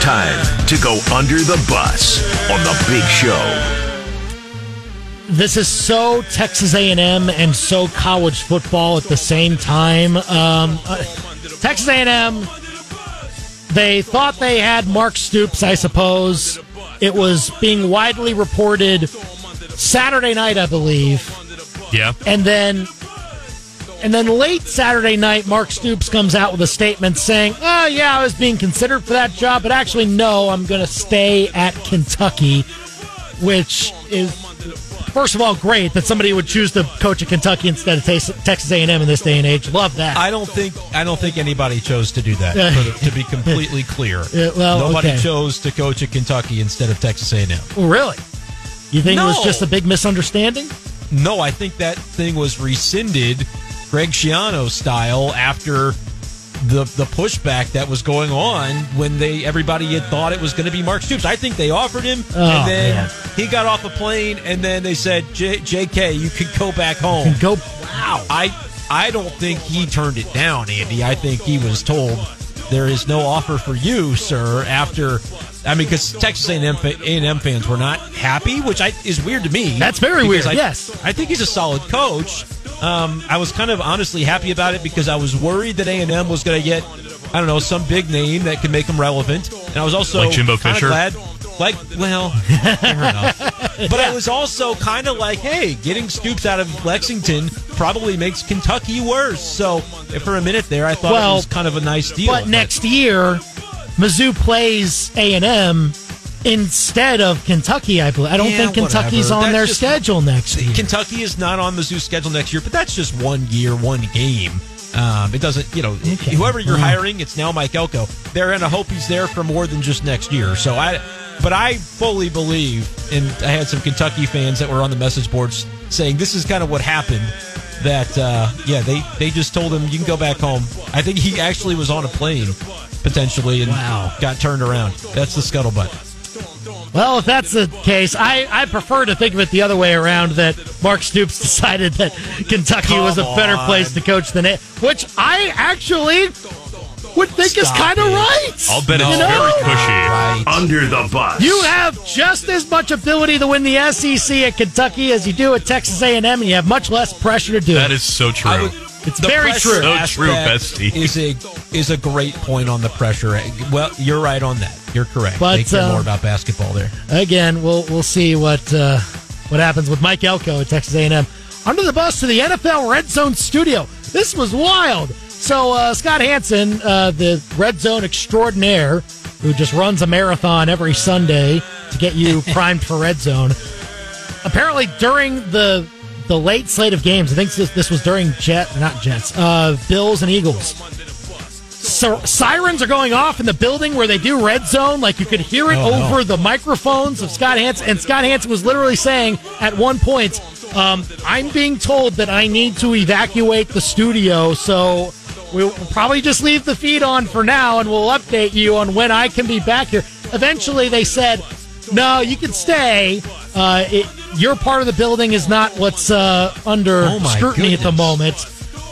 time to go under the bus on the big show. This is so Texas A&M and so college football at the same time. Um, uh, Texas A&M, they thought they had Mark Stoops, I suppose. It was being widely reported Saturday night, I believe. Yeah. And then and then late Saturday night, Mark Stoops comes out with a statement saying, Oh, yeah, I was being considered for that job, but actually, no, I'm going to stay at Kentucky, which is, first of all, great that somebody would choose to coach at Kentucky instead of Texas A&M in this day and age. Love that. I don't think I don't think anybody chose to do that. The, to be completely clear, Yeah, well, nobody okay. chose to coach at Kentucky instead of Texas A&M. Oh, really? You think it was just a big misunderstanding? No, I think that thing was rescinded, Greg Schiano style, after the the pushback that was going on when they everybody had thought it was going to be Mark Stoops. I think they offered him, Oh, and then man. he got off a plane, and then they said, J- "J.K., you can go back home." Go, wow. I I don't think he turned it down, Andy. I think he was told there is no offer for you, sir. After I mean, because Texas A&M, A&M fans were not happy, which I, is weird to me. That's very weird, I, yes. I think he's a solid coach. Um, I was kind of honestly happy about it because I was worried that A&M was going to get, I don't know, some big name that could make them relevant, and I was also Like Jimbo kinda Fisher? glad. Like, well, fair enough. But I was also kind of like, hey, getting Stoops out of Lexington probably makes Kentucky worse. So for a minute there, I thought Well, it was kind of a nice deal. But next year, Mizzou plays A and M instead of Kentucky. I believe. I don't Yeah, think Kentucky's whatever. on their just- schedule next year. Kentucky is not on Mizzou's schedule next year, but that's just one year, one game. Um, it doesn't, you know, Okay. whoever you're hiring, it's now Mike Elko. They're going to hope he's there for more than just next year. So I, but I fully believe, and I had some Kentucky fans that were on the message boards saying this is kind of what happened. That uh, yeah, they they just told him you can go back home. I think he actually was on a plane potentially and Wow. got turned around. That's the scuttlebutt. Well, if that's the case, I, I prefer to think of it the other way around. That Mark Stoops decided that Kentucky was a better on. place to coach than it, which I actually would think is kind of right. I'll bet it's know? very cushy. Right. Under the bus. You have just as much ability to win the SEC at Kentucky as you do at Texas A&M, and you have much less pressure to do That it. is so true. Would- It's very true. So true, bestie. Is a is a great point on the pressure. Well, you're right on that. You're correct. But, they care uh, more about basketball there. Again, we'll we'll see what uh, what happens with Mike Elko at Texas A&M. Under the bus to the NFL Red Zone studio. This was wild. So uh, Scott Hansen, uh, the Red Zone extraordinaire, who just runs a marathon every Sunday to get you primed for Red Zone. Apparently, during the the late slate of games, I think this, this was during Jet, not Jets, uh, Bills and Eagles. Sirens are going off in the building where they do red zone. Like you could hear it Oh, no. over the microphones of Scott Hansen. And Scott Hansen was literally saying at one point, um, I'm being told that I need to evacuate the studio. So we'll probably just leave the feed on for now and we'll update you on when I can be back here. Eventually they said, no, you can stay. Uh, it, your part of the building is not what's uh, under Oh, scrutiny at the moment.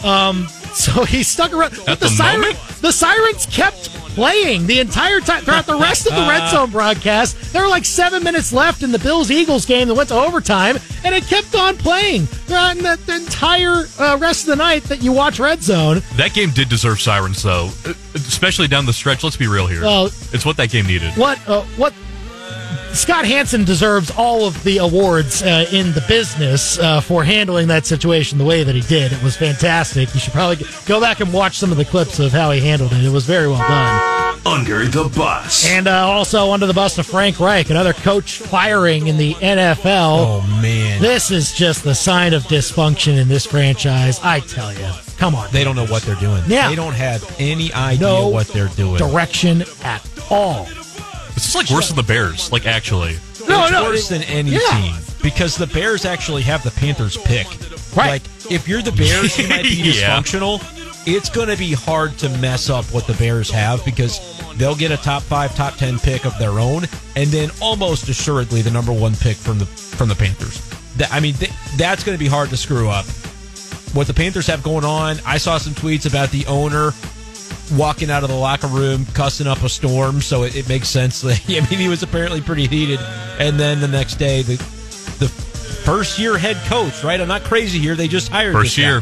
Um, so he stuck around. But At the, the siren, moment? the sirens kept playing the entire time throughout the rest of the red zone broadcast. There were like seven minutes left in the Bills Eagles game that went to overtime, and it kept on playing throughout the, the entire uh, rest of the night that you watch red zone. that game did deserve sirens, though, Uh, especially down the stretch. Let's be real here. Well- it's what that game needed. What uh, what Scott Hansen deserves all of the awards uh, in the business uh, for handling that situation the way that he did. It was fantastic. You should probably go back and watch some of the clips of how he handled it. It was very well done. Under the bus. And uh, also under the bus to Frank Reich, another coach firing in the NFL. Oh man, This is just the sign of dysfunction in this franchise. I tell you, come on, they don't know what they're doing. Yeah. They don't have any idea no what they're doing. direction at all. This is like worse than the Bears. Like actually, No, it's no, worse than any yeah. team because the Bears actually have the Panthers pick. Right. Like if you're the Bears, you might be Yeah. dysfunctional. It's going to be hard to mess up what the Bears have because they'll get a top five, top ten pick of their own, and then almost assuredly the number one pick from the from the Panthers. That, I mean, th- that's going to be hard to screw up. What the Panthers have going on, I saw some tweets about the owner walking out of the locker room, cussing up a storm. So it, it makes sense. I mean, he was apparently pretty heated. And then the next day, the the first year head coach, right? I'm not crazy here. They just hired First this guy. year.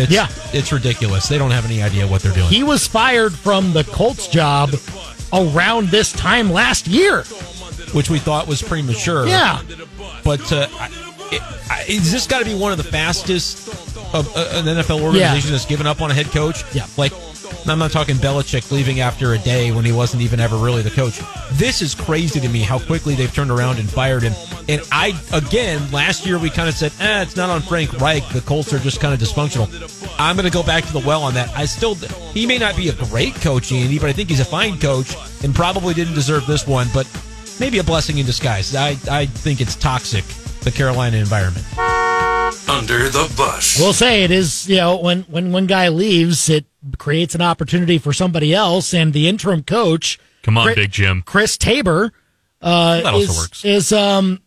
It's, Yeah. it's ridiculous. They don't have any idea what they're doing. He was fired from the Colts job around this time last year. which we thought was premature. Yeah. but uh, I, it, I, is this got to be one of the fastest of uh, an NFL organization Yeah. that's given up on a head coach? Yeah. like I'm not talking Belichick leaving after a day when he wasn't even ever really the coach. This is crazy to me how quickly they've turned around and fired him. And I again last year we kind of said, eh, it's not on Frank Reich. The Colts are just kind of dysfunctional. I'm going to go back to the well on that. I still he may not be a great coach, Andy, but I think he's a fine coach and probably didn't deserve this one, but maybe a blessing in disguise. I I think it's toxic the Carolina environment. Under the bus. We'll say it is, you know, when, when one guy leaves, it creates an opportunity for somebody else, and the interim coach. Come on, Chris- Big Jim. Chris Tabor uh, That also is, works. is um,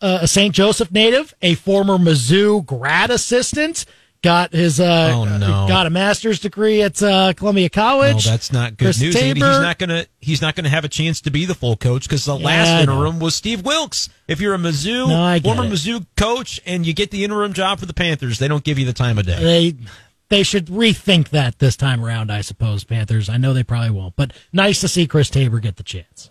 uh, a St. Joseph native, a former Mizzou grad assistant. Got his uh, Oh, no. got a master's degree at uh, Columbia College. No, that's not good Chris news. Andy. He's not gonna he's not gonna have a chance to be the full coach because the last interim was Steve Wilks. If you're a Mizzou No, former it. Mizzou coach and you get the interim job for the Panthers, they don't give you the time of day. they they should rethink that this time around. I suppose Panthers. I know they probably won't, but nice to see Chris Tabor get the chance.